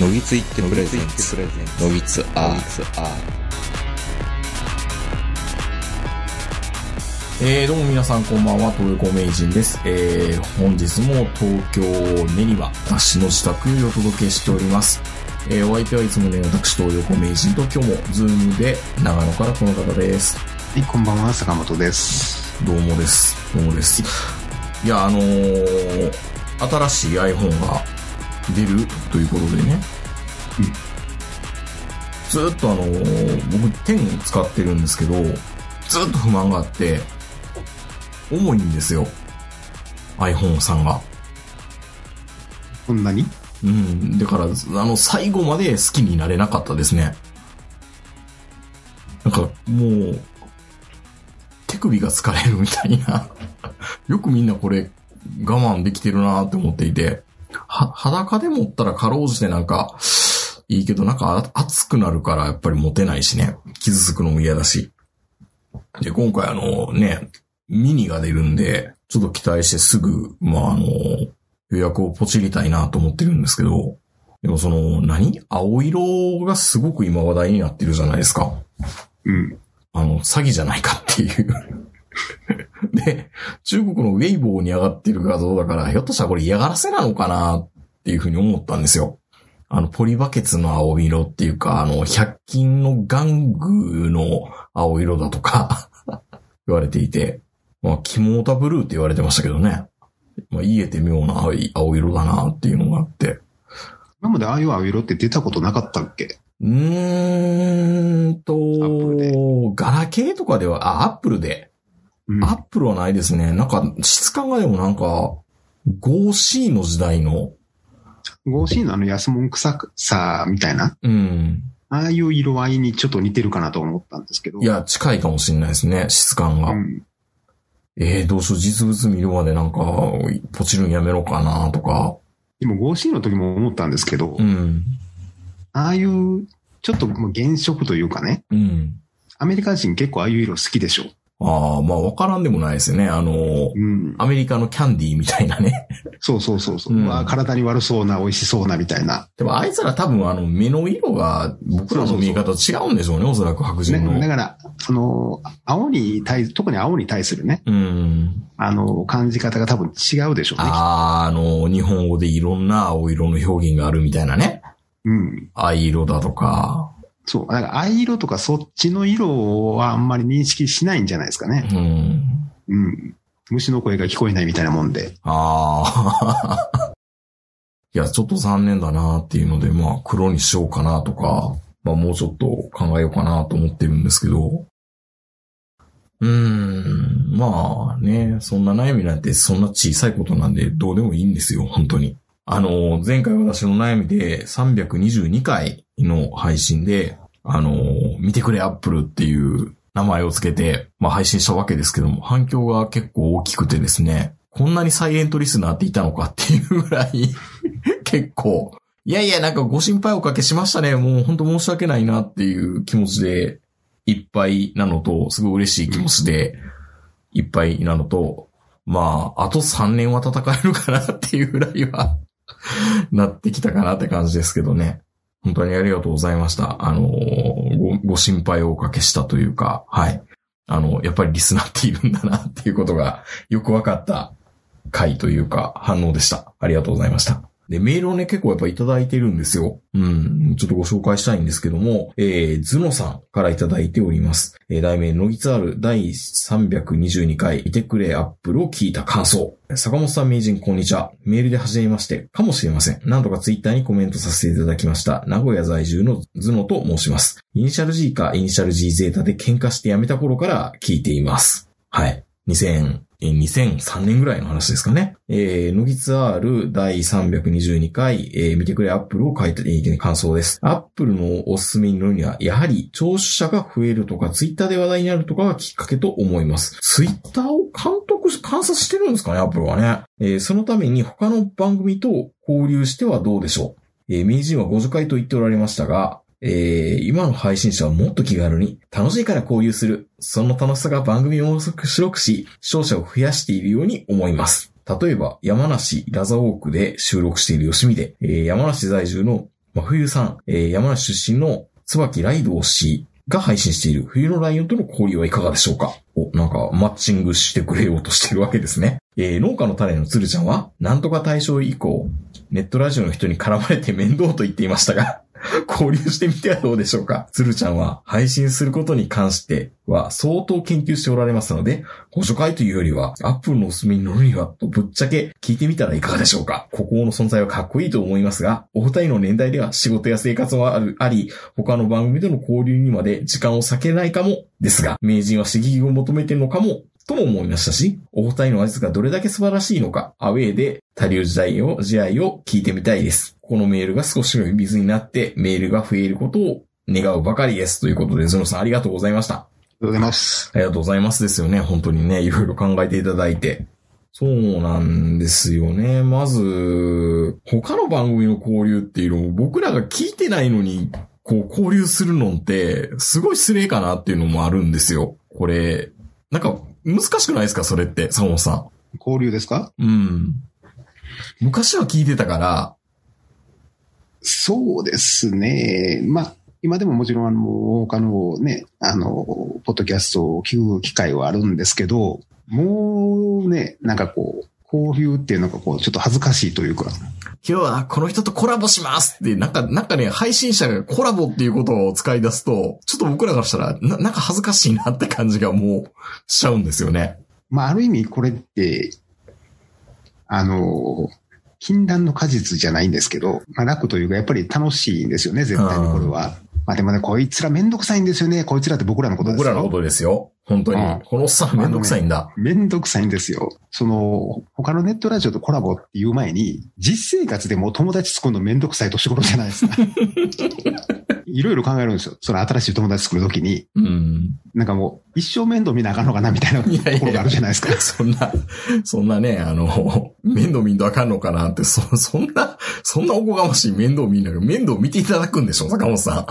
ノギツいって presents ノギツ R えー、どうも皆さんこんばんは、東横名人です。えー、本日も東京練馬、私の自宅よりお届けしております。えー、お相手はいつもね、私東横名人と今日もズームで長野からこの方です。はい、こんばんは、坂本です。どうもです。どうもです。いや、あのー、新しい iPhone が出るということでね。うんずーっとあのー僕10使ってるんですけど、ずーっと不満があって、重いんですよ。iPhone さんが。こんなに？うん。だから、あの、最後まで好きになれなかったですね。なんか、もう、手首が疲れるみたいな。よくみんなこれ、我慢できてるなって思っていて、は、裸で持ったらかろうじてなんか、いいけどなんかあ熱くなるからやっぱり持てないしね。傷つくのも嫌だし。で、今回あのね、ミニが出るんで、ちょっと期待してすぐ、まああの、予約をポチりたいなと思ってるんですけど、でもその、何？青色がすごく今話題になってるじゃないですか。うん。あの、詐欺じゃないかっていう。で、中国のウェイボーに上がってる画像だから、ひょっとしたらこれ嫌がらせなのかなっていうふうに思ったんですよ。あの、ポリバケツの青色っていうか、あの、100均の玩具の青色だとか 言われていて、まあ、キモータブルーって言われてましたけどね。まあ、言えて妙な青い青色だなっていうのがあって。今までああいう青色って出たことなかったっけ？うーんとガラケーとかでは、あ、アップルで。うん。アップルはないですね。なんか、質感がでもなんか、5C の時代の、5C のあの安物臭さみたいな、うん。ああいう色合いにちょっと似てるかなと思ったんですけど。いや、近いかもしれないですね、質感が。うん。えー、どうしよう、実物見るまでなんか、ポチるんやめろかなとか。でも 5C の時も思ったんですけど、うん。ああいう、ちょっともう原色というかね、うん。アメリカ人結構ああいう色好きでしょ？ああ、まあ、わからんでもないですよね。あの、うん。アメリカのキャンディーみたいなね。そうそうそうそう、うん体に悪そうな、美味しそうなみたいな。でも、あいつら多分あの、目の色が、僕らの見え方と違うんでしょうね、おそらく白人の。ね、だから、その、青に対、特に青に対するね、うん。あの、感じ方が多分違うでしょうね。ああ、あの、日本語でいろんな青色の表現があるみたいなね。うん。藍色だとか。そう。だから、藍色とかそっちの色はあんまり認識しないんじゃないですかね。うん。うん。虫の声が聞こえないみたいなもんで。ああ。いや、ちょっと残念だなっていうので、まあ、黒にしようかなとか、まあ、もうちょっと考えようかなと思ってるんですけど。うーん。まあね、そんな悩みなんてそんな小さいことなんでどうでもいいんですよ、本当に。あの、前回私の悩みで322回の配信で、あの、見てくれアップルっていう名前をつけて、まあ配信したわけですけども、反響が結構大きくてですね、こんなにサイレントリスナーっていたのかっていうぐらい、結構、いやいや、なんかご心配おかけしましたね。もう本当申し訳ないなっていう気持ちでいっぱいなのと、すごい嬉しい気持ちでいっぱいなのと、まあ、あと3年は戦えるかなっていうぐらいはなってきたかなって感じですけどね。本当にありがとうございました。あのご、ご心配をおかけしたというか、はい。あの、やっぱりリスナーっているんだなっていうことがよくわかった回というか反応でした。ありがとうございました。で、メールをね、結構やっぱいただいてるんですよ。うん。ちょっとご紹介したいんですけども、えー、ズノさんからいただいております。えー、題名、ノギツアール第322回、いてくれアップルを聞いた感想。坂本さん名人、こんにちは。メールで始めまして、かもしれません。なんとかツイッターにコメントさせていただきました。名古屋在住のズノと申します。イニシャル G かイニシャル G ゼータで喧嘩して辞めた頃から聞いています。はい。2000、2003年ぐらいの話ですかね。えー、ノギツ R 第322回、えー見てくれアップルを書いた、えー感想です。アップルのおすすめに乗るには、やはり聴取者が増えるとか、ツイッターで話題になるとかがきっかけと思います。ツイッターを監督し、観察してるんですかね、アップルはね。えーそのために他の番組と交流してはどうでしょう。えー、名人は50回と言っておられましたが、えー今の配信者はもっと気軽に、楽しいから交流する。その楽しさが番組を面白くし、視聴者を増やしているように思います。例えば、山梨ラザオークで収録している吉見で、えー山梨在住のまあ、冬さん、えー山梨出身の椿ライドウ氏が配信している冬のライオンとの交流はいかがでしょうか？お、なんかマッチングしてくれようとしてるわけですね。えー農家の種のつるちゃんは、なんとか大賞以降、ネットラジオの人に絡まれて面倒と言っていましたが、交流してみてはどうでしょうか？つるちゃんは配信することに関しては相当研究しておられますので、ご紹介というよりは、アップルのおすすめに乗るには、とぶっちゃけ聞いてみたらいかがでしょうか？ここの存在はかっこいいと思いますが、お二人の年代では仕事や生活はある、あり、他の番組での交流にまで時間を割けないかも、ですが、名人は刺激を求めてるのかも、とも思いましたし、お二人の合図がどれだけ素晴らしいのか、アウェーで多流時代を、試合を聞いてみたいです。このメールが少しの水になって、メールが増えることを願うばかりです。ということで、ズノさんありがとうございました。ありがとうございます。ありがとうございますですよね。本当にね、いろいろ考えていただいて。そうなんですよね。まず、他の番組の交流っていうのを僕らが聞いてないのに、こう交流するのって、すごい失礼かなっていうのもあるんですよ。これ、なんか、難しくないですか？それって、坂本さ交流ですか？ん。うん。昔は聞いてたから、そうですね。まあ、今でももちろんあの、他のね、あの、ポッドキャストを聞く機会はあるんですけど、もうね、なんかこう、交流っていうのがこう、ちょっと恥ずかしいというか、今日はこの人とコラボしますって、なんか、なんかね、配信者がコラボっていうことを使い出すと、ちょっと僕らからしたら、ななんか恥ずかしいなって感じがもうしちゃうんですよね。まあ、ある意味これって、あの、禁断の果実じゃないんですけど、まあ、楽というか、やっぱり楽しいんですよね、絶対にこれは。まあでもね、こいつらめんどくさいんですよね。こいつらって僕らのことですよ。僕らのことですよ。本当に。うんこのおっさんめんどくさいんだ。めんどくさいんですよ。その、他のネットラジオとコラボっていう前に、実生活でも友達作るのめんどくさい年頃じゃないですか。いろいろ考えるんですよ。その新しい友達作るときに、うん。なんかもう、一生面倒見なあかんのかなみたいなといやいやいやころがあるじゃないですか。そんな、そんなね、あの、面倒見んとあかんのかなって、そ、そんな、そんなおこがましい面倒見んな面倒見ていただくんでしょ坂本さん。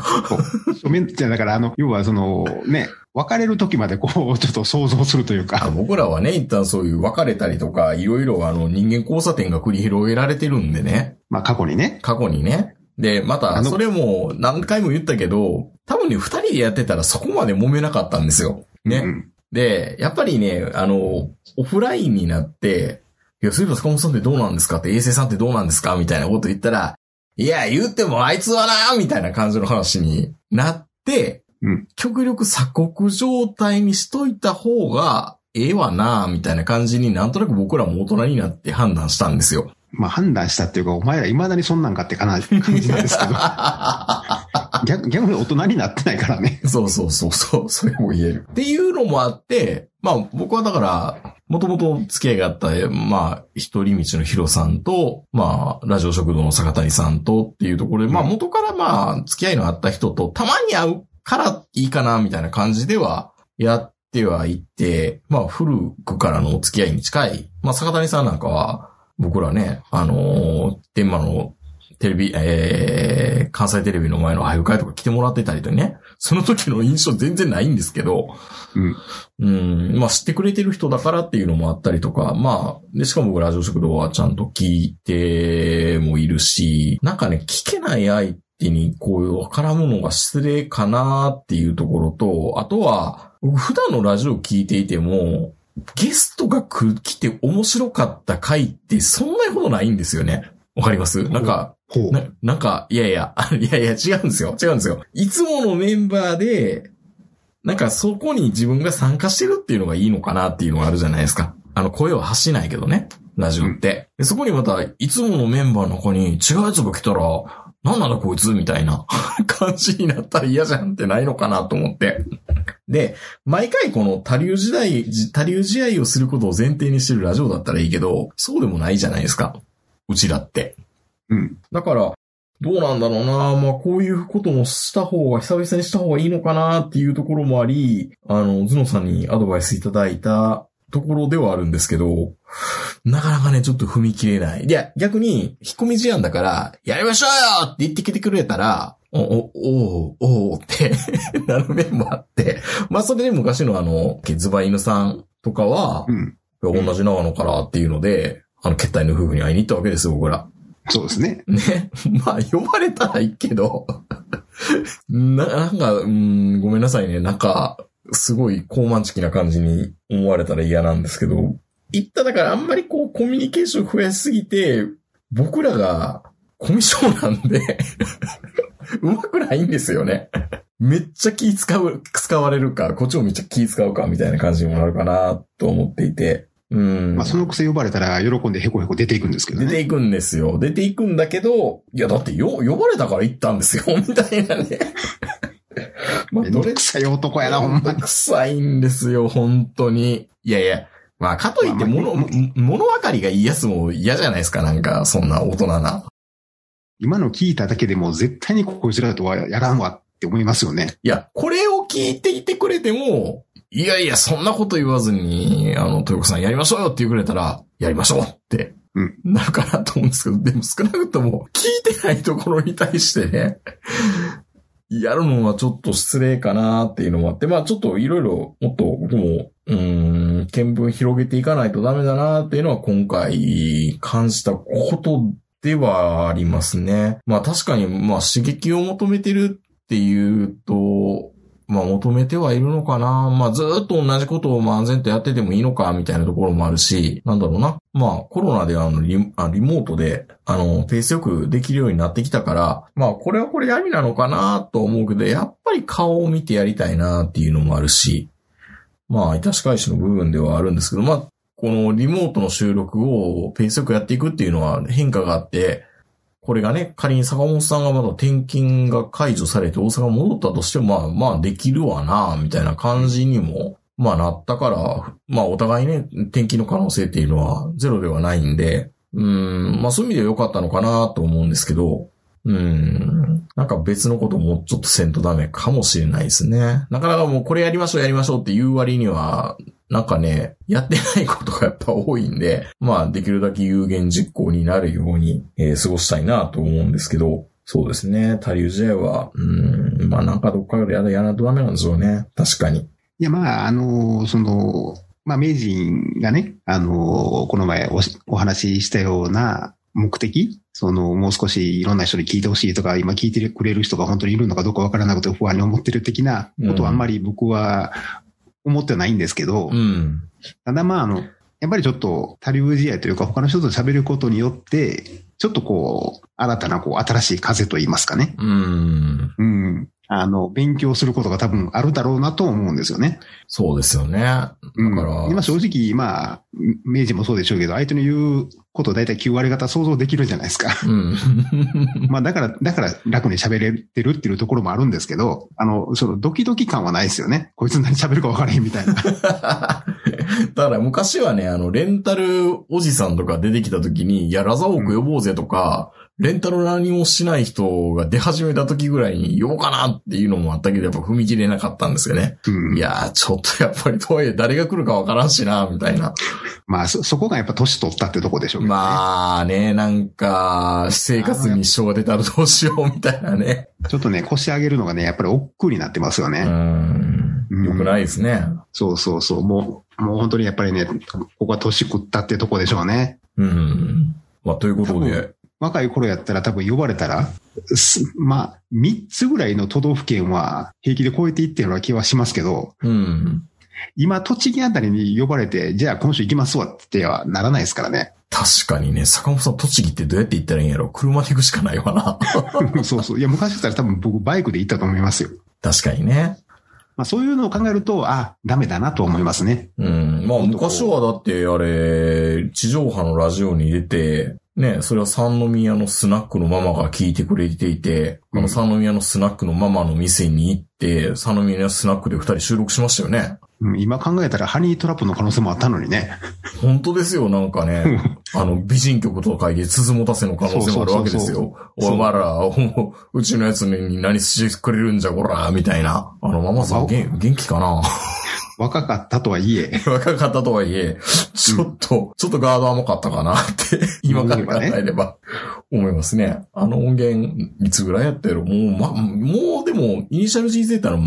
そう面じゃあだから、あの、要はその、ね、別れる時までこう、ちょっと想像するというあか、僕らはね、一旦そういう別れたりとか、いろいろあの人間交差点が繰り広げられてるんでね。まあ過去にね、過去にね。で、また、それも何回も言ったけど、多分ね、二人でやってたらそこまで揉めなかったんですよ。ね。うんで、やっぱりね、あの、オフラインになって、いや、そういえば坂本さんってどうなんですか？って、衛星さんってどうなんですか？みたいなこと言ったら、いや、言ってもあいつはなみたいな感じの話になって、うん極力鎖国状態にしといた方がええわなみたいな感じになんとなく僕らも大人になって判断したんですよ。まあ判断したっていうか、お前ら未だにそんなんかってかな感じなんですけど、逆逆に大人になってないからね。そうそうそうそう、それも言える。っていうのもあって、まあ僕はだから、もともと付き合いがあった、まあ、一人道のヒロさんと、まあ、ラジオ食堂の坂谷さんとっていうところで、まあうん元からまあ、付き合いのあった人とたまに会うからいいかな、みたいな感じでは、やってはいて、まあ古くからのお付き合いに近い、まあ坂谷さんなんかは、僕らね、あのー天満のテレビ、えー、関西テレビの前の配布会とか来てもらってたりとね、その時の印象全然ないんですけど、うん。うん、まあ知ってくれてる人だからっていうのもあったりとか、まあ、で、しかも僕ラジオ食堂はちゃんと聞いてもいるし、なんかね、聞けない相手にこういう絡むのが失礼かなっていうところと、あとは、僕普段のラジオ聞いていても、ゲストが来来て面白かった回ってそんなほどないんですよね。わかります？なんか。な、なんか、いやいや、あ いやいや、違うんですよ。違うんですよ。いつものメンバーで、なんかそこに自分が参加してるっていうのがいいのかなっていうのがあるじゃないですか。あの、声は発しないけどね。ラジオって。でそこにまた、いつものメンバーの中に違うやつが来たら、なんなんだこいつ？みたいな 感じになったら嫌じゃんってないのかなと思って。で、毎回この多流時代、多流試合をすることを前提にしてるラジオだったらいいけど、そうでもないじゃないですか。うちらって。うん。だから、どうなんだろうなまあ、こういうこともした方が、久々にした方がいいのかなっていうところもあり、あの、ズノさんにアドバイスいただいたところではあるんですけど、なかなかね、ちょっと踏み切れない。いや、逆に、引っ込み思案だから、やりましょうよって言ってきてくれたら、お、お、おおってなる面もあって、まあ、それで昔のあの、ズバ犬さんとかは、うん。同じ長野からっていうので、あの、決体の夫婦に会いに行ったわけですよ、僕ら。そうですね。ね。まあ、呼ばれたらいいけど、な、なんか、うん、ごめんなさいね。なんか、すごい高慢チキな感じに思われたら嫌なんですけど、言っただからあんまりこうコミュニケーション増やしすぎて、僕らがコミュ障なんで、うまくないんですよね。めっちゃ気使う、使われるか、こっちもめっちゃ気使うかみたいな感じにもなるかなと思っていて。うん。まあ、そのくせ呼ばれたら喜んでヘコヘコ出ていくんですけどね。出ていくんですよ。出ていくんだけど、いやだってよ、呼ばれたから行ったんですよ、みたいなね。ま めんどくさい男やな、ほんまに。臭いんですよ、本当に。いやいや、まあ、かといって、まあ物、まあ物分かりがいいやつも嫌じゃないですか、なんか、そんな大人な。今の聞いただけでも絶対にこいつらとはやらんわって思いますよね。いや、これを聞いていてくれても、いやいや、そんなこと言わずに、あの、豊子さんやりましょうよって言ってくれたら、やりましょうって、うんなるかなと思うんですけど、でも少なくとも、聞いてないところに対してね、やるのはちょっと失礼かなっていうのもあって、まあちょっといろいろもっと僕も、うーん、見聞広げていかないとダメだなっていうのは今回感じたことではありますね。まあ確かに、まあ刺激を求めてるっていうと、まあ求めてはいるのかな。まあずっと同じことを漫然とやっててもいいのかみたいなところもあるし、なんだろうな。まあコロナであのリあリモートで、あの、ペースよくできるようになってきたから、まあこれはこれ闇なのかなと思うけど、やっぱり顔を見てやりたいなっていうのもあるし、まあ、致し返しの部分ではあるんですけど、まあ、このリモートの収録をペースよくやっていくっていうのは変化があって、これがね、仮に坂本さんがまだ転勤が解除されて大阪戻ったとしても、まあ、まあできるわな、みたいな感じにも、まあなったから、まあお互いね、転勤の可能性っていうのはゼロではないんで、うん、まあそういう意味では良かったのかなと思うんですけど、うん。なんか別のこともちょっとせんとダメかもしれないですね。なかなかもうこれやりましょうやりましょうっていう割には、なんかね、やってないことがやっぱ多いんで、まあできるだけ有言実行になるように、えー過ごしたいなと思うんですけど、そうですね。他流試合は、うん、まあなんかどっかでやらやらないとダメなんでしょうね。確かに。いや、まあ、あの、その、まあ、名人がね、あの、この前おお話ししたような目的その、もう少しいろんな人に聞いてほしいとか、今聞いてくれる人が本当にいるのかどうかわからなくて不安に思ってる的なことはあんまり僕は思ってはないんですけど、うん。ただまあ、あの、やっぱりちょっと他流試合というか他の人と喋ることによって、ちょっとこう、新たなこう、新しい風と言いますかね。うん。うん。あの、勉強することが多分あるだろうなと思うんですよね。そうですよね。だうん。から今正直、まあ、明治もそうでしょうけど、相手の言うこと大体9割方想像できるじゃないですか。うん。まあだから、だから楽に喋れてるっていうところもあるんですけど、あの、そのドキドキ感はないですよね。こいつ何喋るか分からへんみたいな。だから昔はね、あの、レンタルおじさんとか出てきた時に、いや、ラザオーク呼ぼうぜとか、レンタル何もしない人が出始めた時ぐらいに呼ぼうかなっていうのもあったけど、やっぱ踏み切れなかったんですよね。うんい。やー、ちょっとやっぱりとはいえ誰が来るかわからんしな、みたいな。まあそ、そこがやっぱ年取ったってとこでしょうね。まあね、なんか、私生活に支障が出たらどうしよう、みたいなね。ちょっとね、腰上げるのがね、やっぱり億劫になってますようね。ん。よくないですね。そうそうそう。もう、もう本当にやっぱりね、ここは年食ったってとこでしょうね。うん。まあ、ということで、若い頃やったら多分呼ばれたら、すまあ、3つぐらいの都道府県は平気で超えていってるような気はしますけど、うん。今、栃木あたりに呼ばれて、じゃあ今週行きますわってはならないですからね。確かにね、坂本さん栃木ってどうやって行ったらいいんやろ車で行くしかないわな。そうそう。いや、昔だったら多分僕バイクで行ったと思いますよ。確かにね。まあそういうのを考えると、あ、ダメだなと思いますね。うん。まあ昔はだってあれ、地上波のラジオに出て、ね、それは三宮のスナックのママが聞いてくれていて、あの三宮のスナックのママの店に行って、三宮のスナックで二人収録しましたよね。うん今考えたらハニートラップの可能性もあったのにね。本当ですよ、なんかね。あの、美人曲とか書いて、鈴持たせの可能性もあるわけですよ。お前ら、おうちのやつに何してくれるんじゃ、こら、みたいな。あの、ママさん、元元気かな？若かったとはいえ、若かったとはいえ、ちょっと、ちょっとガード甘かったかなって、今から考えれば、思いますね。あの音源、いつぐらいやったやろ？もう、ま、もうでも、イニシャル G ゼータの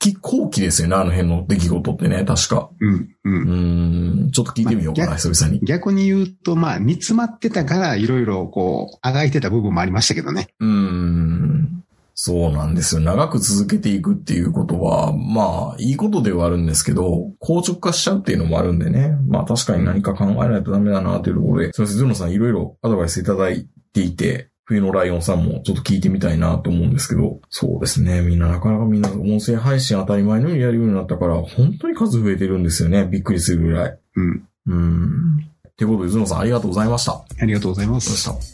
末期後期ですよね、あの辺の出来事ってね、確か。うん、ううん。ーん、ちょっと聞いてみようかな、まあ久々に。逆に言うと、まあ、煮詰まってたから、いろいろこう、あがいてた部分もありましたけどね。うーん。そうなんですよ。長く続けていくっていうことは、まあ、いいことではあるんですけど、硬直化しちゃうっていうのもあるんでね。まあ確かに何か考えないとダメだなっていうところで、すいません、ズノさんいろいろアドバイスいただいていて、冬のライオンさんもちょっと聞いてみたいなと思うんですけど、そうですね。みんななかなかみんな音声配信当たり前のようにやるようになったから、本当に数増えてるんですよね。びっくりするぐらい。うん。うーん。ってことで、ズノさんありがとうございました。あありがとうございま。りがとうございます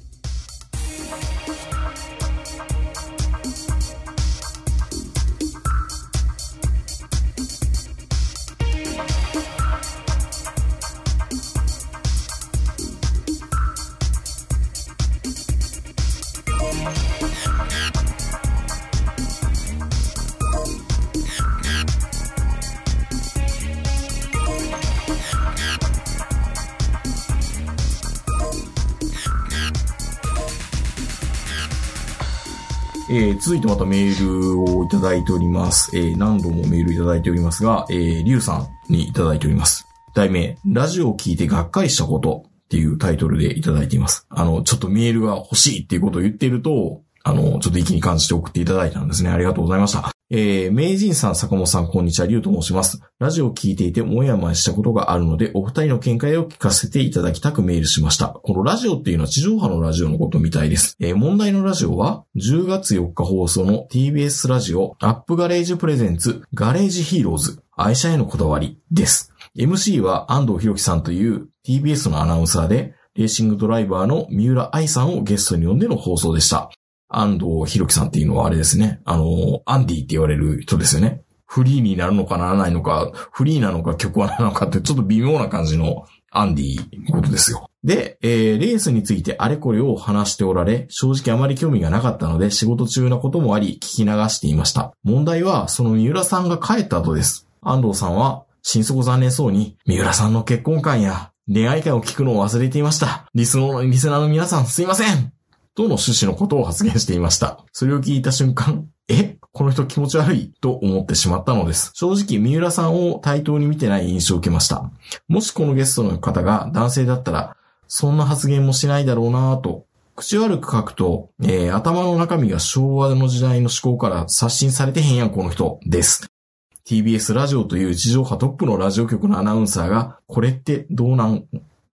ただいております。えー何度もメールいただいておりますが、えー、リュウさんにいただいております。題名、ラジオを聞いてがっかりしたことっていうタイトルでいただいています。あの、ちょっとメールが欲しいっていうことを言っていると、あの、ちょっと意気に感じて送っていただいたんですね。ありがとうございました。えー、名人さん、坂本さん、こんにちは、リュウと申します。ラジオを聞いていて、もやもやしたことがあるので、お二人の見解を聞かせていただきたくメールしました。このラジオっていうのは地上波のラジオのことみたいです。えー問題のラジオは、10月4日放送の TBS ラジオ、アップガレージ presents、ガレージヒーローズ、愛車へのこだわりです。MC は安藤博樹さんという TBS のアナウンサーで、レーシングドライバーの三浦愛さんをゲストに呼んでの放送でした。安藤博樹さんっていうのはあれですね。あの、アンディって言われる人ですよね。フリーになるのかならないのか、フリーなのか曲はなのかってちょっと微妙な感じのアンディのことですよ。で、えーレースについてあれこれを話しておられ、正直あまり興味がなかったので仕事中なこともあり聞き流していました。問題はその三浦さんが帰った後です。安藤さんは心底残念そうに、三浦さんの結婚観や恋愛観を聞くのを忘れていました。リスの、リスナーの皆さんすいませんとの趣旨のことを発言していました。それを聞いた瞬間、え？この人気持ち悪いと思ってしまったのです。正直、三浦さんを対等に見てない印象を受けました。もしこのゲストの方が男性だったら、そんな発言もしないだろうなぁと。口悪く書くと、えー頭の中身が昭和の時代の思考から刷新されてへんやん、この人です。TBS ラジオという地上波トップのラジオ局のアナウンサーが、これってどうなん？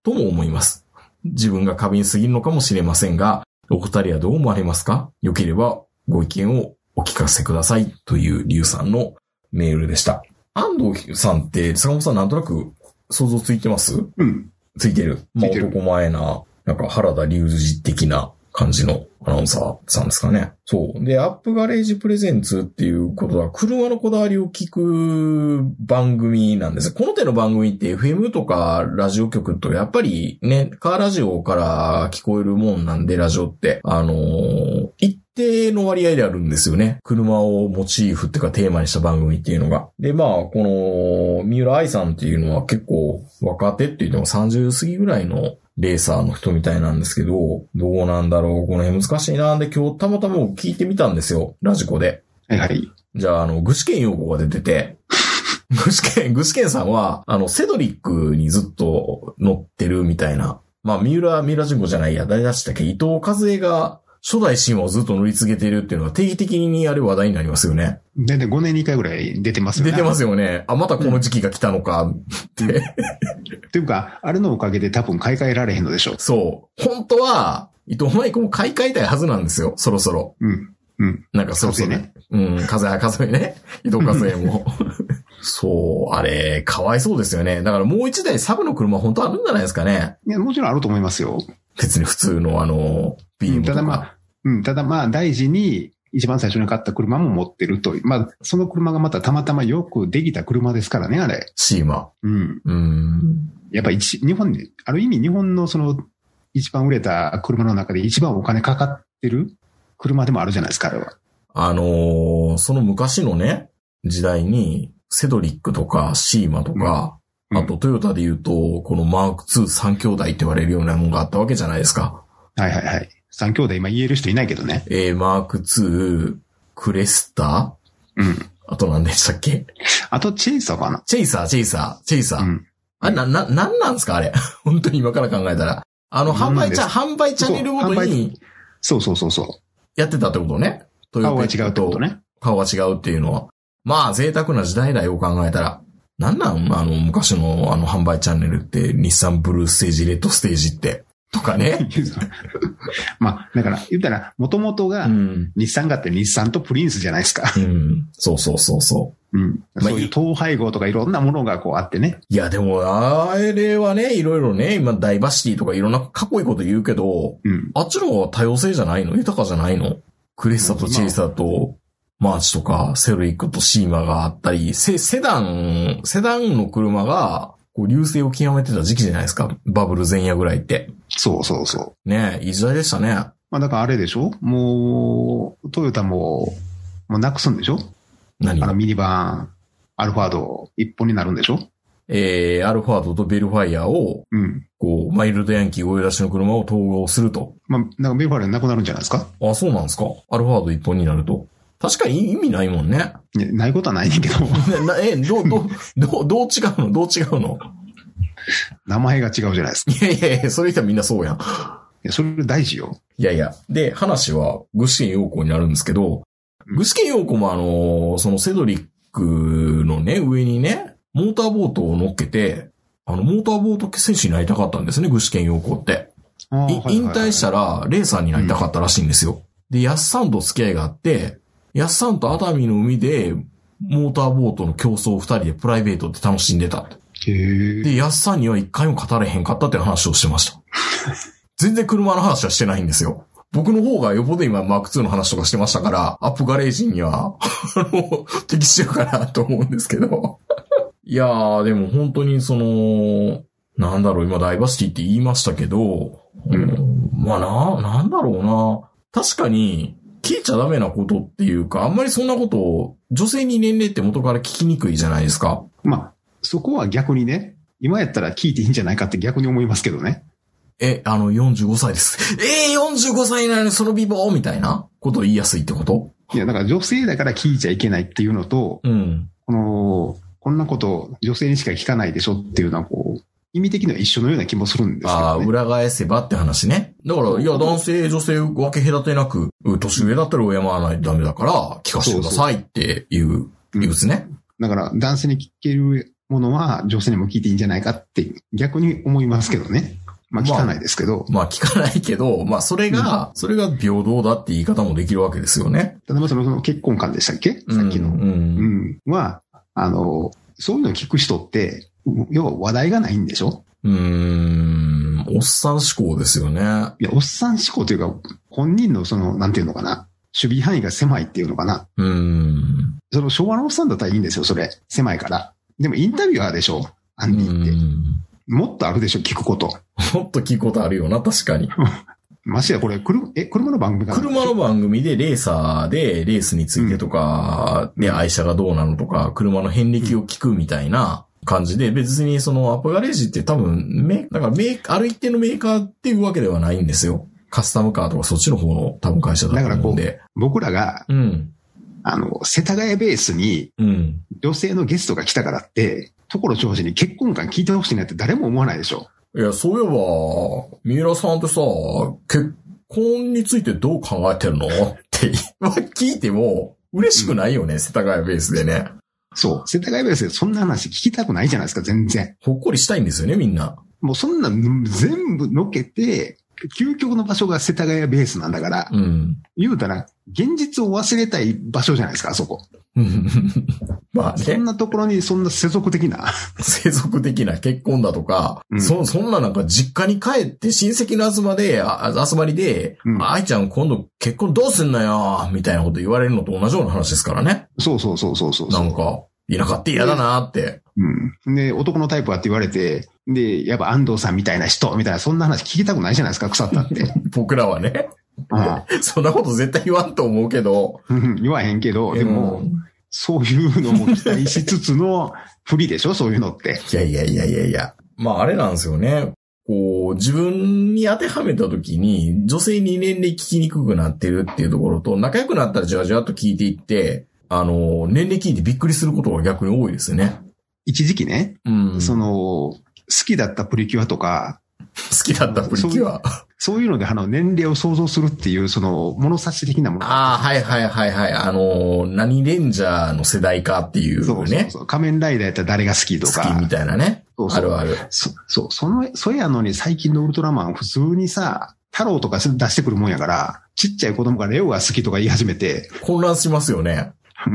とも思います。自分が過敏すぎるのかもしれませんが、お二人はどう思われますか？良ければご意見をお聞かせくださいというリュウさんのメールでした。安藤さんって、坂本さんなんとなく想像ついてます？うん。ついてる。まあ男前な、なんか原田隆二的な感じのアナウンサーさんですかね。そう。で、アップガレージプレゼンツっていうことは、車のこだわりを聞く番組なんです。この手の番組って FM とかラジオ局とやっぱりね、カーラジオから聞こえるもんなんで、ラジオって。あのー一定の割合であるんですよね。車をモチーフっていうかテーマにした番組っていうのが。で、まあ、この、三浦愛さんっていうのは結構若手って言っても30過ぎぐらいのレーサーの人みたいなんですけど、どうなんだろう？この辺難しいな。んで今日たまたま聞いてみたんですよ。ラジコで。はいはい。じゃあ、あの、具志堅用子が出てて、具志堅、具志堅さんは、あの、セドリックにずっと乗ってるみたいな。まあ、三浦、三浦純子じゃないや、誰出したっけ？伊藤和恵が初代神話をずっと乗り続けてるっていうのは定期的にあれ話題になりますよね。だいたい5年に1回ぐらい出てますよね。出てますよね。あ、またこの時期が来たのかって。っていうか、あれのおかげで多分買い替えられへんのでしょそう。本当は、伊藤舞子も買い替えたいはずなんですよ。そろそろ。う。うん。うん。なんかそろそろね。うん、風は風ね。伊藤風も。そう、あれ、かわいそうですよね。だからもう一台サブの車本当あるんじゃないですかね。いや、もちろんあると思いますよ。別に普通のあの、ただまあ、うん、ただまあ、大事に、一番最初に買った車も持ってるという。まあ、その車がまたたまたまよくできた車ですからね、あれ。シーマ。うん。うん。やっぱ一、日本で、ある意味日本のその、一番売れた車の中で一番お金かかってる車でもあるじゃないですか、あれは。あのーその昔のね、時代に、セドリックとかシーマとか、うんあとトヨタで言うと、このマーク2三兄弟って言われるようなものがあったわけじゃないですか。はいはいはい。三兄弟今言える人いないけどね。えー、マーク2、クレスタうん。ーあと何でしたっけ？あと、チェイサーかな。チェイサー、チェイサー、チェイサー。うん。あれ、な、な、なんなんですかあれ？本当に今から考えたら。あの、販売チャン、販売チャンネルごとそう販にそうそうそうそやってたってことね？トう。ヨ顔が違うってことね。顔が違うっていうのは。まあ、贅沢な時代だよ、考えたら。なんなんあの、昔のあの、販売チャンネルって、日産ブルーステージ、レッドステージって。とかね。まあ、だから、言ったら、もともとがう、ん。日産があって日産とプリンスじゃないですか。うん。そうそうそうそうん。まあそういう統廃合とかいろんなものがこうあってね。う。いや、でも、あれはね、いろいろね、今、ダイバーシティとかいろんなかっこいいこと言うけど、うん。あっちの方が多様性じゃないの？豊かじゃないの？クレスタとチェイサーと、マークツーとか、セドリックとシーマがあったり、セ、セダン、セダンの車が、こう、隆盛を極めてた時期じゃないですか？バブル前夜ぐらいって。そうそうそう。ねえ、いい時代でしたね。まあ、だからあれでしょ？もう、トヨタも、もうなくすんでしょ？何が？あのミニバン、アルファード一本になるんでしょ？えー、アルファードとベルファイアを、うん。こう、マイルドヤンキー追い出しの車を統合すると。まあ、なんかベルファードなくなるんじゃないですか？あ、そうなんですか？アルファード一本になると。確かに意味ないもんね。ねないことはないねんけど、ななえ、どう、どう、どう、どう違うの？どう違うの？名前が違うじゃないですか。いやいやいや、それ言ったらみんなそうやん。いやそれ大事よ。いやいや。で、話は、具志堅陽子になるんですけど、うん具志堅陽子もあの、そのセドリックのね、上にね、モーターボートを乗っけて、あの、モーターボート選手になりたかったんですね、具志堅陽子って。い引退したら、ら、レーサーになりたかったらしいんですよ。で、ヤッサンと付き合いがあって、ヤッサンと熱海の海で、モーターボートの競争を二人でプライベートで楽しんでたって。で、ヤッサンには一回も語れへんかったって話をしてました。全然車の話はしてないんですよ。僕の方がよっぽど今マーク2の話とかしてましたから、アップガレージには、あの、適してるかなと思うんですけど。いやー、でも本当にその、なんだろう、今ダイバーシティって言いましたけど、うん、まあな、なんだろうな。確かに、聞いちゃダメなことっていうか、あんまりそんなことを、女性に年齢って元から聞きにくいじゃないですか。まあ、そこは逆にね、今やったら聞いていいんじゃないかって逆に思いますけどね。え、あの、45歳です。えー、45歳なのにその美貌みたいな？ことを言いやすいってこと？いや、だから女性だから聞いちゃいけないっていうのと、うん。この、こんなこと女性にしか聞かないでしょっていうのはこう、意味的には一緒のような気もするんですけああ、ど、ね。裏返せばって話ね。だから、いや、男性、女性分け隔てなく、う年上だったら敬わないとダメだから、聞かせてくださいっていう理屈ね。だから男性に聞けるものは女性にも聞いていいんじゃないかって逆に思いますけどね。まあ聞かないですけど、まあ、聞かないけど、まあ、それが、それが平等だって言い方もできるわけですよね。例えばそのその結婚観でしたっけ？さっきの。うん。ううんん。は、あの、そういうのを聞く人って、要は話題がないんでしょ？うーん。おっさん思考ですよね。いや、おっさん思考というか、本人のその、なんていうのかな？守備範囲が狭いっていうのかな。うーん。その昭和のおっさんだったらいいんですよ、それ。狭いから。でもインタビュアーでしょ？アうンディって。んもっとあるでしょ、聞くこと。もっと聞くことあるよな、確かに。ましてや、これ、車、え、車の番組車の番組でレーサーでレースについてとか、で、愛車がどうなのとか、車の遍歴を聞くみたいな感じで、別にそのアップガレージって多分、メだからメーある一定のメーカーっていうわけではないんですよ。カスタムカーとかそっちの方の多分会社だと思うんで。僕らが、うん。あの、世田谷ベースにうん。女性のゲストが来たからって、所長司に結婚観聞いてほしいなんて誰も思わないでしょ。いや、そういえば、三浦さんってさ、結婚についてどう考えてるのって聞いても嬉しくないよね、世田谷ベースでね。そう。世田谷ベースでそんな話聞きたくないじゃないですか、全然。ほっこりしたいんですよね、みんな。もうそんな全部のけて、究極の場所が世田谷ベースなんだから、うん。言うたら、現実を忘れたい場所じゃないですか、あそこ。まあねそん、なところにそんな世俗的な。世俗的な結婚だとか、うんそ、そんななんか実家に帰って親戚の集まで、あ集まりで、うん愛ちゃん今度結婚どうすんのよみたいなこと言われるのと同じような話ですからね。そうそうそうそうそう。なんか、田舎って嫌だなって。うん。で、男のタイプはって言われて、で、やっぱ安藤さんみたいな人、みたいな、そんな話聞きたくないじゃないですか、腐ったって。僕らはね。そんなこと絶対言わんと思うけど。うん言わへんけど、でも、うんそういうのも期待しつつの不利でしょそういうのって。いやいやいやいやいや。まああれなんですよね。こう、自分に当てはめたときに、女性に年齢聞きにくくなってるっていうところと、仲良くなったらじわじわっと聞いていって、あの、年齢聞いてびっくりすることが逆に多いですね。一時期ね、うん。そ好の、好きだったプリキュアとか、きだったプリキュア？そういうので、あの、年齢を想像するっていう、その、物差し的なもの。ああ、はいはいはいはい。あの、何レンジャーの世代かっていうね。そうそうそう。仮面ライダーやったら誰が好きと好か。きみたいなね。そうそうあるある。そ、そう、その、そやのに最近のウルトラマン普通にさ、太郎とか出してくるもんやから、ちっちゃい子供がレオが好きとか言い始めて、混乱しますよね。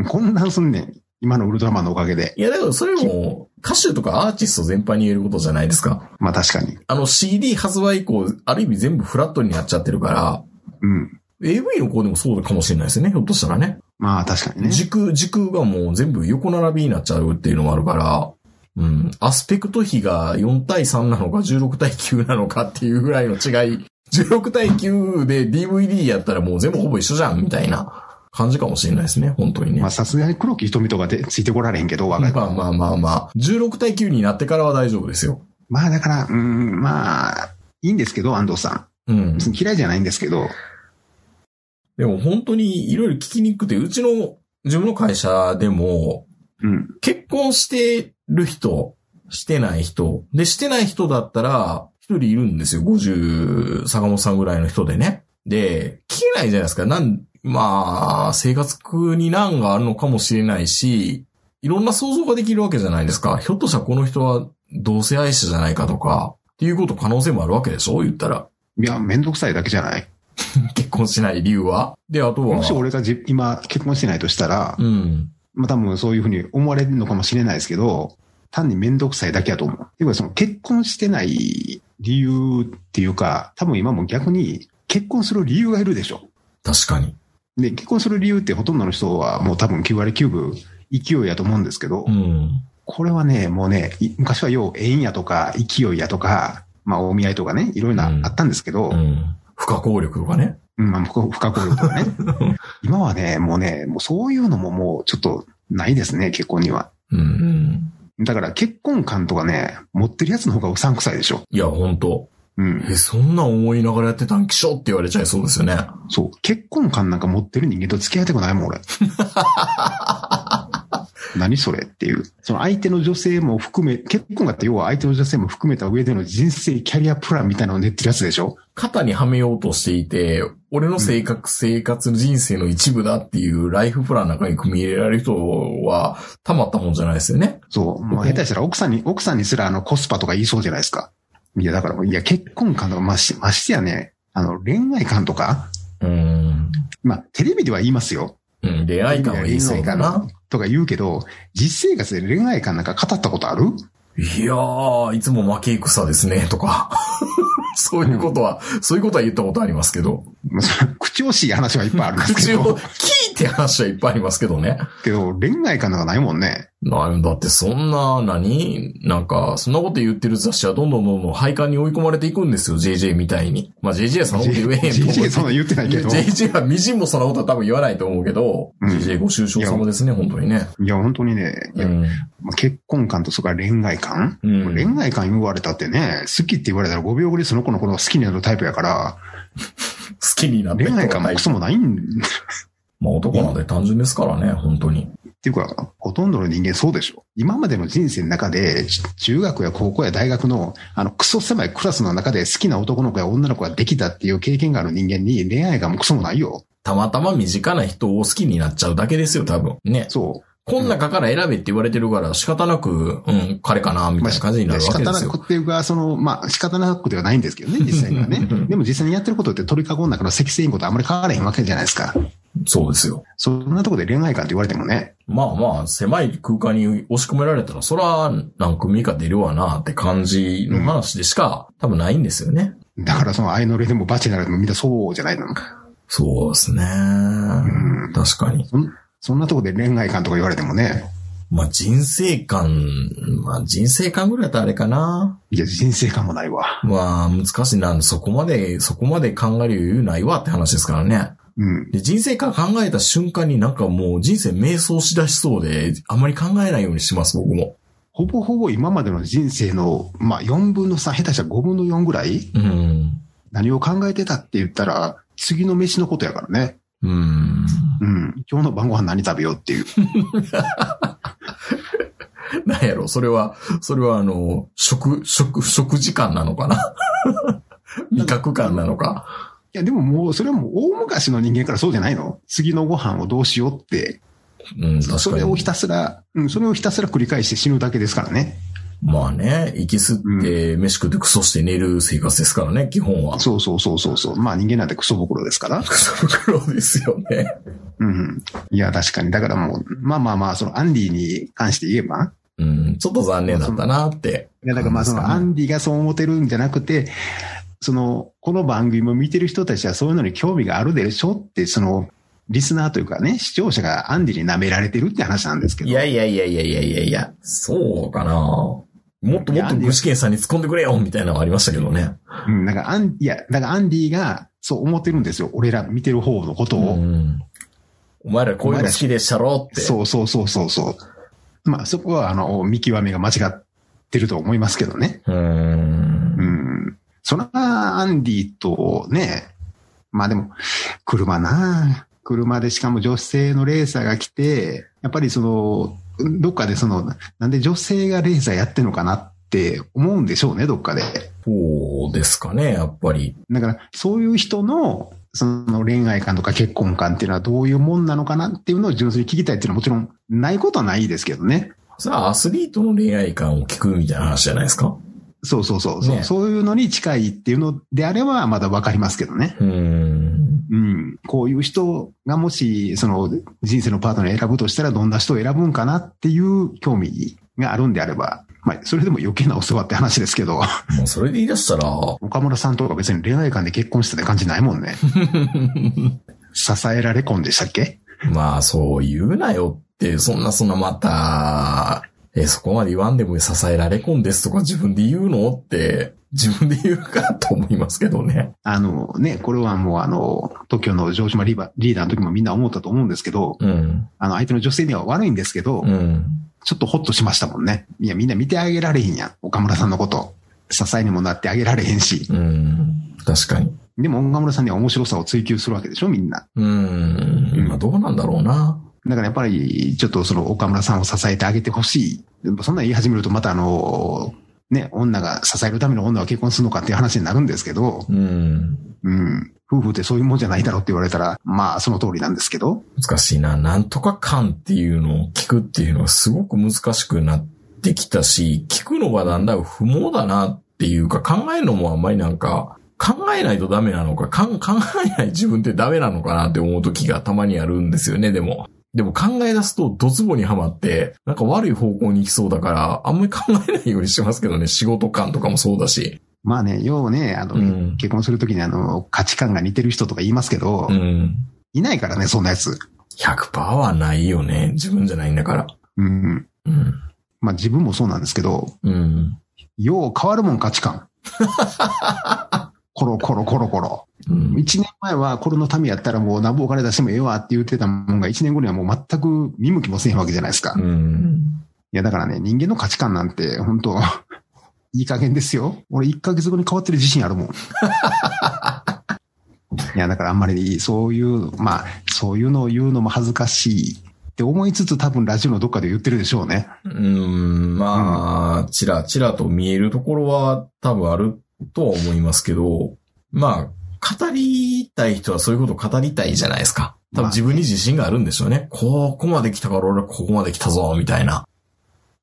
混乱すんねん。今のウルトラマンのおかげで。いや、だからそれも、歌手とかアーティスト全般に言えることじゃないですか。まあ確かに。あの CD 発売以降、ある意味全部フラットになっちゃってるから、うん。AV の子でもそうかもしれないですよね、ひょっとしたらね。まあ確かにね。軸、軸がもう全部横並びになっちゃうっていうのもあるから、うん。アスペクト比が4対3なのか16対9なのかっていうぐらいの違い。16対9で DVD やったらもう全部ほぼ一緒じゃん、みたいな感じかもしれないですね、本当にね。まあさすがに黒木瞳とかでついてこられへんけど、若い子まあまあまあまあ。16対9になってからは大丈夫ですよ。まあだから、うん、まあ、いいんですけど、安藤さん。うん。別に嫌いじゃないんですけど、でも本当にいろいろ聞きにくくて、うちの自分の会社でも、うん。結婚してる人、してない人。で、してない人だったら、一人いるんですよ。50、坂本さんぐらいの人でね。で、聞けないじゃないですか。なん、まあ、生活に難があるのかもしれないし、いろんな想像ができるわけじゃないですか。ひょっとしたらこの人は同性愛者じゃないかとか、っていうこと可能性もあるわけでしょ？言ったら。いや、めんどくさいだけじゃない？結婚しない理由は？で、あとは。もし俺がじ今結婚してないとしたら、うん。まあ多分そういうふうに思われるのかもしれないですけど、単にめんどくさいだけやと思う。要はその結婚してない理由っていうか、多分今も逆に結婚する理由がいるでしょ。確かに。で、結婚する理由ってほとんどの人はもう多分9割9分勢いやと思うんですけど、うん。これはね、もうね、い昔はよう縁やとか勢いやとか、まあお見合いとかね、いろいろあったんですけど、うん。不可抗力とかね。うん、まあ、不可不可抗力とかね。今はね、もうね、もうそういうのももうちょっとないですね、結婚には。うん。だから結婚観とかね、持ってるやつの方がうさんくさいでしょ。いや、本当うん。え、そんな思いながらやってたんきしょって言われちゃいそうですよね。そう。結婚観なんか持ってる人間と付き合いたくないもん、俺。何それっていう。その相手の女性も含め、結婚観って要は相手の女性も含めた上での人生キャリアプランみたいなのを練ってるやつでしょ？肩にはめようとしていて、俺の性格、生活、人生の一部だっていうライフプランの中に組み入れられる人は、たまったもんじゃないですよね。そう。もう下手したら奥さんに、奥さんにすらあのコスパとか言いそうじゃないですか。いや、だからもう、いや、結婚観とかまし、ましてやね、あの、恋愛観とか、うん。まあ、テレビでは言いますよ。うん、恋愛感は言いそうだな。とか言うけど、実生活で恋愛観なんか語ったことある？いやー、いつも負け戦ですね、とか。そういうことは、そういうことは言ったことありますけど。口惜しい話はいっぱいあるんですけ口をど、聞いて話はいっぱいありますけどね。けど、恋愛観なんかないもんね。なんだってそんな、何？なんか、そんなこと言ってる雑誌はどんどんどんどん廃刊に追い込まれていくんですよ、JJ みたいに。まあ JJ はそんなこと言えへんと思う。JJ そんな言ってないけど。JJ はみじんもそんなことは多分言わないと思うけど、うん JJ ご愁傷様ですね、本当にね。いや、本当にね、結婚観とそれから恋愛観、うん恋愛観言われたってね、好きって言われたら5秒後にその子のこ好きになるタイプやから、好きになって恋愛観もクソもないん、っ まあ男なんで単純ですからね、本当に。ていうか、ほとんどの人間そうでしょ。今までの人生の中で、ち中学や高校や大学の、あの、クソ狭いクラスの中で好きな男の子や女の子ができたっていう経験がある人間に恋愛観もクソもないよ。たまたま身近な人を好きになっちゃうだけですよ、多分。ね。そう。こん中から選べって言われてるから仕方なく、うん、彼かな、みたいな感じになる仕方なわけですよ。くっていうか、その、まあ、仕方なくではないんですけどね、実際にはね。でも実際にやってることって鳥かごの中の赤星インコとあんまり変わらへんわけじゃないですか。そうですよ。そんなところで恋愛観って言われてもね。まあまあ、狭い空間に押し込められたら、そら何組か出るわなって感じの話でしか、多分ないんですよね。だからそのアイノレでもバチェラーでもみんなそうじゃないの。そうですね。ん確かに。そんそんなところで恋愛観とか言われてもね。まあ人生観、まあ人生観ぐらいだったらあれかな。いや、人生観もないわ。まあ難しいな。そこまで、そこまで考える余裕ないわって話ですからね。うん。で、人生観考えた瞬間になんかもう人生迷走しだしそうで、あんまり考えないようにします、僕も。ほぼほぼ今までの人生の、まあ4分の3、下手したら5分の4ぐらいうん。何を考えてたって言ったら、次の飯のことやからね。うん。うん。今日の晩ご飯何食べようっていう。なんやろ、それは、それはあの、食、食、食時間なのかな？味覚感なのか？いや、でももう、それはもう大昔の人間からそうじゃないの？次のご飯をどうしようって。うん。それをひたすら、うん、それをひたすら繰り返して死ぬだけですからね。まあね、息吸って、飯食ってクソして寝る生活ですからね、基本は。そうそうそうそうそう。まあ人間なんてクソ袋ですから。クソ袋ですよね。うん。いや、確かに。だからもう、まあまあまあ、そのアンディに関して言えば、うん、ちょっと残念だったなって。いや、だからまあそのアンディがそう思ってるんじゃなくて、その、この番組を見てる人たちはそういうのに興味があるでしょって、その、リスナーというかね、視聴者がアンディに舐められてるって話なんですけど。いやいやいやいやいやいやいや、そうかな。もっともっと具志堅さんに突っ込んでくれよみたいなのがありましたけどね。うん、だからアン、いや、だからアンディがそう思ってるんですよ。俺ら見てる方のことを。うん。お前らこういうの好きでしたろって。そうそうそうそうそう。まあそこは、あの、見極めが間違ってると思いますけどね。うー。うんん。そら、アンディとね、まあでも、車な車でしかも女性のレーサーが来て、やっぱりその、どっかでその、なんで女性がレーサーやってんのかなって思うんでしょうね、どっかで。そうですかね、やっぱり。だから、そういう人の、その恋愛観とか結婚観っていうのはどういうもんなのかなっていうのを純粋に聞きたいっていうのはもちろんないことはないですけどね。さあ、アスリートの恋愛観を聞くみたいな話じゃないですか。そうそうそう。そうねそういうのに近いっていうのであればまだわかりますけどね。うーん。うん。こういう人がもし、その人生のパートナーを選ぶとしたらどんな人を選ぶんかなっていう興味があるんであれば、まあ、それでも余計なお世話って話ですけど、もうそれで言い出したら、岡村さんとか別に恋愛観で結婚したって感じないもんね。支えられ婚でしたっけ？まあそう言うなよって、そんなそんなまた、え、そこまで言わんでも支えられ婚ですとか自分で言うのって、自分で言うかと思いますけどね。あのね、これはもうあの、東京の城島リーバリーダーの時もみんな思ったと思うんですけど、うん。あの相手の女性には悪いんですけど、うん。ちょっとホッとしましたもんね。いや、みんな見てあげられへんやん。岡村さんのこと。支えにもなってあげられへんし。うん。確かに。でも岡村さんには面白さを追求するわけでしょ、みんな。うん。まあどうなんだろうな。だからやっぱり、ちょっとその岡村さんを支えてあげてほしい。そんなん言い始めるとまたあの、ね、女が支えるための女は結婚するのかっていう話になるんですけど、うん。うん。夫婦ってそういうもんじゃないだろうって言われたら、まあその通りなんですけど、難しいな。なんとか感っていうのを聞くっていうのはすごく難しくなってきたし、聞くのがだんだん不毛だなっていうか、考えるのもあんまりなんか、考えないとダメなのか、かん 考えない自分ってダメなのかなって思う時がたまにあるんですよね、でも。でも考え出すとドツボにはまって、なんか悪い方向に行きそうだから、あんまり考えないようにしてますけどね、仕事感とかもそうだし。まあね、要はね、あの、うん結婚するときにあの、価値観が似てる人とか言いますけど、うん。いないからね、そんなやつ。100%はないよね。自分じゃないんだから。うん。うん。まあ自分もそうなんですけど、うん。よう変わるもん価値観。コロコロコロコロ。うん。一年前はこれのためやったらもう何ぼお金出してもええわって言ってたもんが一年後にはもう全く見向きもせんわけじゃないですか。いうん。やだからね、人間の価値観なんて本当 いい加減ですよ。俺1ヶ月後に変わってる自信あるもん。いやだからあんまりそういう、まあそういうのを言うのも恥ずかしいって思いつつ多分ラジオのどっかで言ってるでしょうね。うん、まあ、ちらちらと見えるところは多分あるとは思いますけど、まあ、語りたい人はそういうことを語りたいじゃないですか。多分自分に自信があるんでしょうね。ここまで来たから俺はここまで来たぞ、みたいな。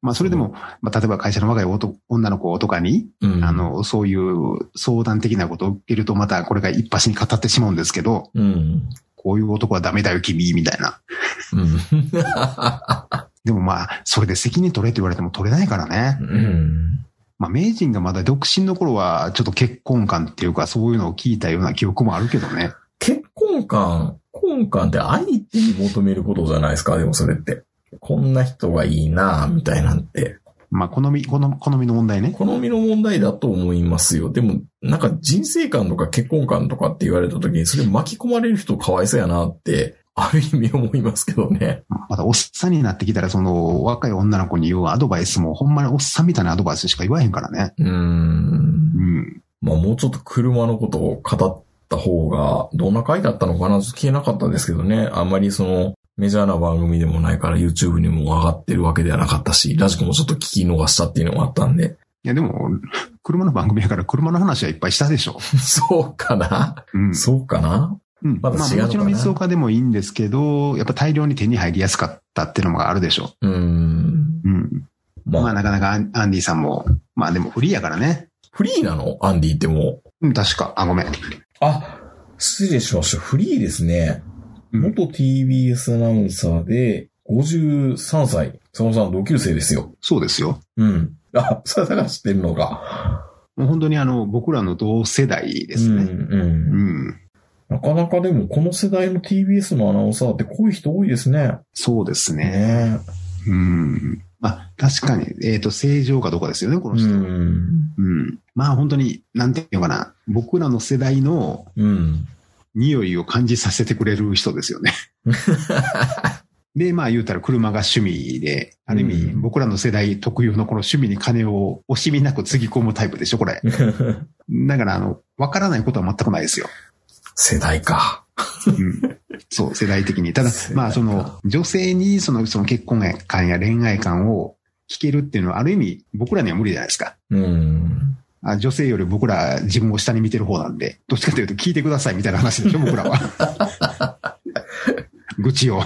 まあそれでも、まあ例えば会社の若い男女の子とかに、うん。あ、の、そういう相談的なことを受けるとまたこれが一発に語ってしまうんですけど、うん。こういう男はダメだよ君、みたいな。うん。でもまあ、それで責任取れって言われても取れないからね。うん。まあ、名人がまだ独身の頃は、ちょっと結婚観っていうか、そういうのを聞いたような記憶もあるけどね。結婚観、婚観って相手に求めることじゃないですか、でもそれって。こんな人がいいなみたいなんて。まあ、好み、好み、好みの問題ね。好みの問題だと思いますよ。でも、なんか人生観とか結婚観とかって言われた時に、それ巻き込まれる人かわいそうやなって、ある意味思いますけどね。また、おっさんになってきたら、その、若い女の子に言うアドバイスも、ほんまにおっさんみたいなアドバイスしか言わへんからね。うーん。うん。まあもうちょっと車のことを語った方が、どんな回だったのかな消えなかったですけどね。あんまりその、メジャーな番組でもないから YouTube にも上がってるわけではなかったし、ラジコもちょっと聞き逃したっていうのもあったんで。いや、でも、車の番組やから車の話はいっぱいしたでしょ。そうかなうん。そうかなうん。まあ、まだ違うのかなもちろん水岡でもいいんですけど、やっぱ大量に手に入りやすかったっていうのもあるでしょ。うーん。うん。まあ、まあ、なかなかアンディさんも、まあでもフリーやからね。フリーなの？アンディってもう。うん、確か。あ、ごめん。あ、失礼しました。フリーですね。うん元 TBS アナウンサーで、53歳。佐野さん同級生ですよ。そうですよ。うん。あ、それだから知ってるのか。もう本当にあの、僕らの同世代ですね。うん、うん。うん。なかなかでも、この世代の TBS のアナウンサーってこういう人多いですね。そうですね。ねうん。まあ、確かに、えっ、と、正常かどうかですよね、このう人。ん。うん。まあ、本当に、なんていうのかな。僕らの世代のうん。匂いを感じさせてくれる人ですよね。で、まあ言うたら車が趣味で、ある意味うん僕らの世代特有のこの趣味に金を惜しみなくつぎ込むタイプでしょ、これ。だから、あの、わからないことは全くないですよ。世代か。うん、そう、世代的に。ただまあその、女性にその、その結婚観や恋愛観を聞けるっていうのはある意味僕らには無理じゃないですか。うん。あ女性より僕ら自分を下に見てる方なんで、どっちかというと聞いてくださいみたいな話でしょ、僕らは。愚痴を。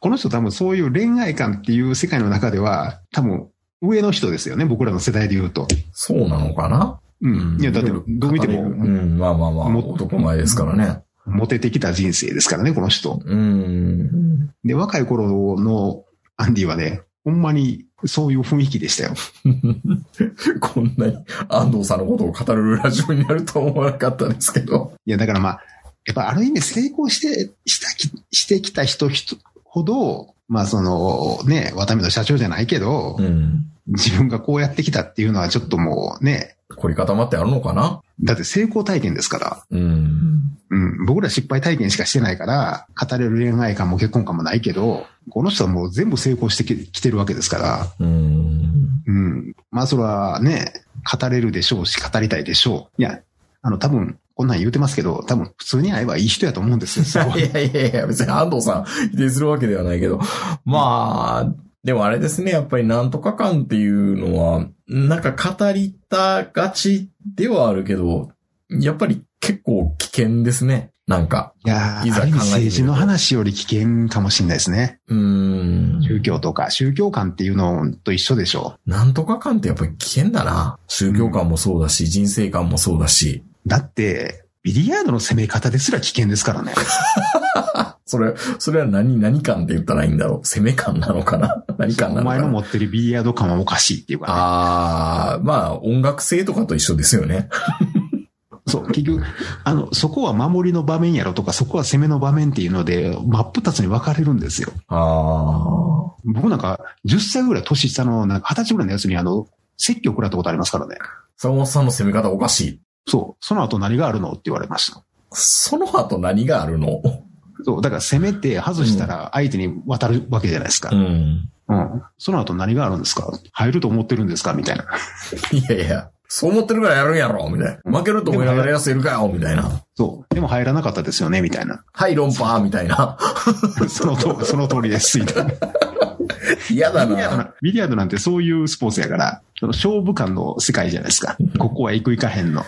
この人多分そういう恋愛観っていう世界の中では、多分上の人ですよね、僕らの世代で言うと。そうなのかな？うん。いや、だってどう見てうも、ん、まあまあまあ、も男前ですからね。モテてきた人生ですからね、この人。うん。で、若い頃のアンディはね、ほんまにそういう雰囲気でしたよ。こんなに安藤さんのことを語るラジオになるとは思わなかったですけど。いや、だからまあ、やっぱある意味成功して、したき、してきた人人ほど、まあそのね、ワタミの社長じゃないけど、うん。自分がこうやってきたっていうのはちょっともうね、凝り固まってあるのかな？だって成功体験ですから、うん。うん、僕ら失敗体験しかしてないから、語れる恋愛観も結婚観もないけど、この人はもう全部成功してききてるわけですから、うん。うん。まあそれはね、語れるでしょうし、語りたいでしょう。いや、あの多分、こんなん言うてますけど、多分普通に会えばいい人やと思うんですよ。いやいやいや、別に安藤さん否定するわけではないけど。まあ、でもあれですね、やっぱりなんとか感っていうのは、なんか語りたがちではあるけど、やっぱり結構危険ですね。なんか。いやーいざ考え政治の話より危険かもしれないですね。うーん。宗教とか、宗教観っていうのと一緒でしょなんとか感ってやっぱり危険だな。宗教観もそうだし、人生観もそうだし。う。だって、ビリヤードの攻め方ですら危険ですからね。それ、それは何、何感って言ったらいいんだろう？攻め感なのかな？何感なおのかな？前の持ってるビリヤード感はおかしいっていうか、ああ、まあ、音楽性とかと一緒ですよね。ね。そう、結局、あの、そこは守りの場面やろとか、そこは攻めの場面っていうので、真っ二つに分かれるんですよ。ああ。僕なんか、10歳ぐらい年下の、なんか20歳ぐらいのやつにあの、説教食らったことありますからね。坂本さんの攻め方おかしい。そう。その後何があるの？って言われました。その後何があるの？そう。だから攻めて外したら相手に渡るわけじゃないですか。ん。うん。その後何があるんですか？入ると思ってるんですか？みたいな。いやいや、そう思ってるからやるんやろ？みたいな。負けると思いながらやせるかよ？みたいな。そう。でも入らなかったですよね？みたいな。はい、論破みたいな。そのと、その通りです。みたいな。嫌だビリヤードな。なビリヤードなんてそういうスポーツやから、その勝負感の世界じゃないですか。ここは行く行かへんの。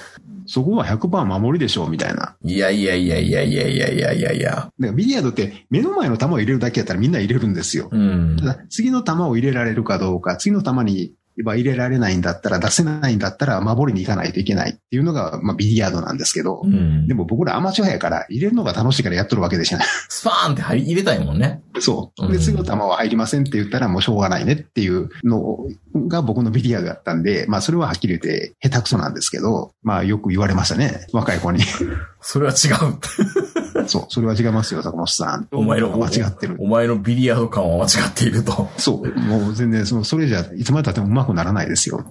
そこは100%守りでしょうみたいな。いやいやいやいやいやいやいやいやいや。だからビリヤードって目の前の球を入れるだけやったらみんな入れるんですよ。うん次の球を入れられるかどうか、次の球に入れられないんだったら、出せないんだったら守りに行かないといけないっていうのが、まあ、ビリヤードなんですけど、うんでも僕らアマチュアやから入れるのが楽しいからやっとるわけでしょ。スパーンって入り入れたいもんね。そう。で、うん次の球は入りませんって言ったらもうしょうがないねっていうのが僕のビリヤードだったんで、まあそれははっきり言って下手くそなんですけど、まあよく言われましたね。若い子に。それは違う。そう、それは違いますよ、坂本さん。お前の、間違ってる。お前のビリヤード感は間違っていると。そう、もう全然、その、それじゃ、いつまで経っても上手くならないですよ。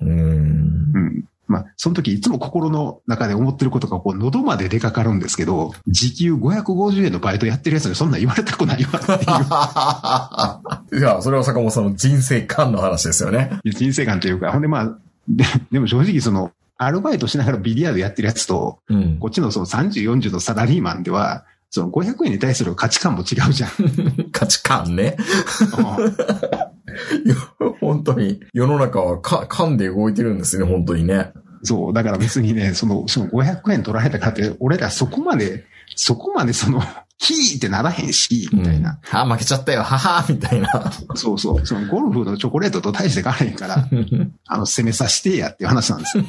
うーん。うん。まあ、その時いつも心の中で思ってることが、こう、喉まで出かかるんですけど、時給550円のバイトやってるやつにそんなん言われたくないわっていう。いや、それは坂本さんの人生観の話ですよね。人生観というか、ほんでまあ、ででも正直その、アルバイトしながらビリヤードやってるやつと、うん。こっちのその30、40のサラリーマンでは、その500円に対する価値観も違うじゃん。価値観ね。本当に、世の中はか、勘で動いてるんですね、本当にね。そう、だから別にね、その、その500円取られたからって、俺らそこまで、そこまでその、ヒーってならへんし、みたいな。うん。あ、負けちゃったよ、ははみたいな。そうそう、そのゴルフのチョコレートと大して変わらへんから、あの、攻めさせてやっていう話なんですよ。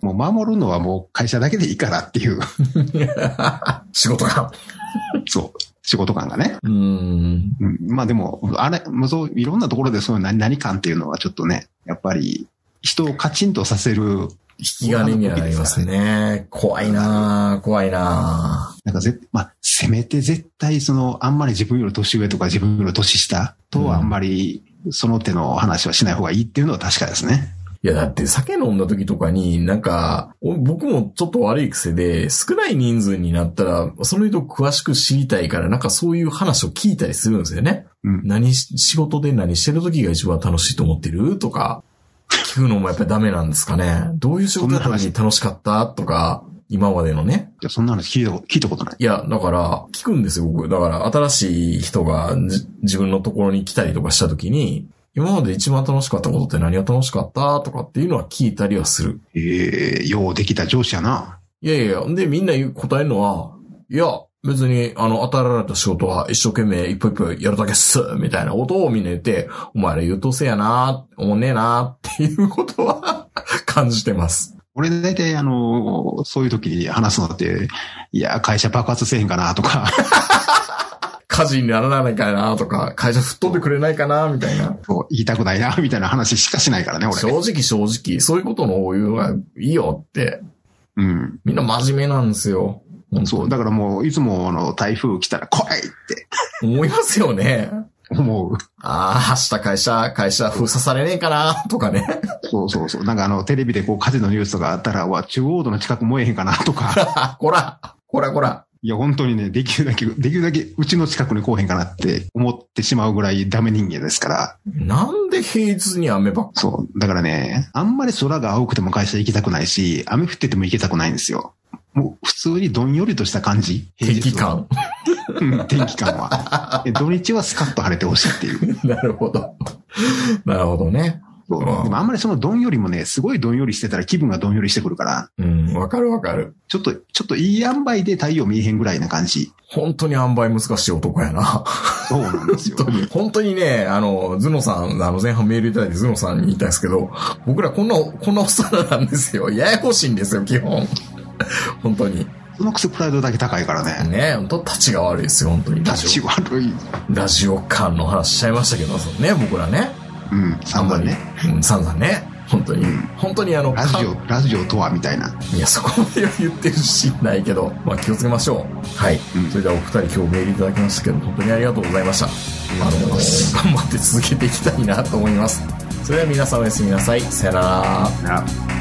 もう守るのはもう会社だけでいいからっていう、仕事感。そう、仕事感がね。うーん。うん、まあでも、あれ、もうそう、いろんなところでそういう何々感っていうのはちょっとね、やっぱり、人をカチンとさせる、引き金にはなりますね。怖いなぁ怖いななんかぜ、まあ、せめて絶対その、あんまり自分より年上とか自分より年下とはあんまり、その手の話はしない方がいいっていうのは確かですね。ぁいや、だって酒飲んだ時とかに、なんか、お僕もちょっと悪い癖で、少ない人数になったら、その人詳しく知りたいから、なんかそういう話を聞いたりするんですよね。うん。何し、仕事で何してる時が一番楽しいと思ってるとか、聞くのもやっぱりダメなんですかね。どういう仕事だった時に楽しかったとか、今までのね。いやそんな話聞いたこと聞いたことない。いや、だから、聞くんですよ、僕。だから、新しい人がじ自分のところに来たりとかした時に、今まで一番楽しかったことって何が楽しかったとかっていうのは聞いたりはする。ええようできた上司やな。いやいや、で、みんな答えるのは、いや、別に、あの、与えられた仕事は一生懸命一歩一歩やるだけっす、みたいなことをみんな言って、お前ら優等生やな、思んねえな、っていうことは 感じてます。俺大体あの、そういう時に話すのって、いや、会社爆発せえへんかなとか、火事にならないかな、とか、会社吹っ飛んでくれないかな、みたいな。こう言いたくないな、みたいな話しかしないからね、俺。正直正直、そういうことの言うのがいいよって、うん。みんな真面目なんですよ。そう。だからもう、いつもあの、台風来たら来いって思いますよね。思う。ああ、明日会社、会社封鎖されねえかな、とかね。そうそうそう。なんかあの、テレビでこう、火事のニュースとかあったら、わ、中央道の近く燃えへんかなとか。こら、こらこら。いや、本当にね、できるだけ、できるだけ、うちの近くに来おへんかなって思ってしまうぐらいダメ人間ですから。なんで平日に雨ばっかそう。だからね、あんまり空が青くても会社行きたくないし、雨降ってても行きたくないんですよ。もう普通にどんよりとした感じ？天気感。うん天気感は。で土日はスカッと晴れてほしいっていう。なるほど。なるほどね。でもあんまりそのどんよりもね、すごいどんよりしてたら気分がどんよりしてくるから、うん、わかるわかる。ちょっと、ちょっといい塩梅で太陽見えへんぐらいな感じ。本当に塩梅難しい男やな。そうなんですよ。本当に。本当にね、あの、ズノさん、あの、前半メールいただいてズノさんに言いたいんですけど、僕らこんな、こんなおっさんなんですよ。ややこしいんですよ、基本。本当に。そのくせプライドだけ高いからね。ね、本当立ちが悪いですよ、本当に。ラ立ちジ悪い。オ、ラジオ感の話しちゃいましたけど、そのね、僕らね。うん、散々ね。うん、散々ね。本当に。うん本当にあの、ラジかオ、ラジオとはみたいな。いや、そこまでは言ってるしないけど、まあ気をつけましょう。はい。うんそれではお二人今日メールいただきましたけど、本当にありがとうございました。あの、頑張って続けていきたいなと思います。それでは皆さんおやすみなさい。さよなら。な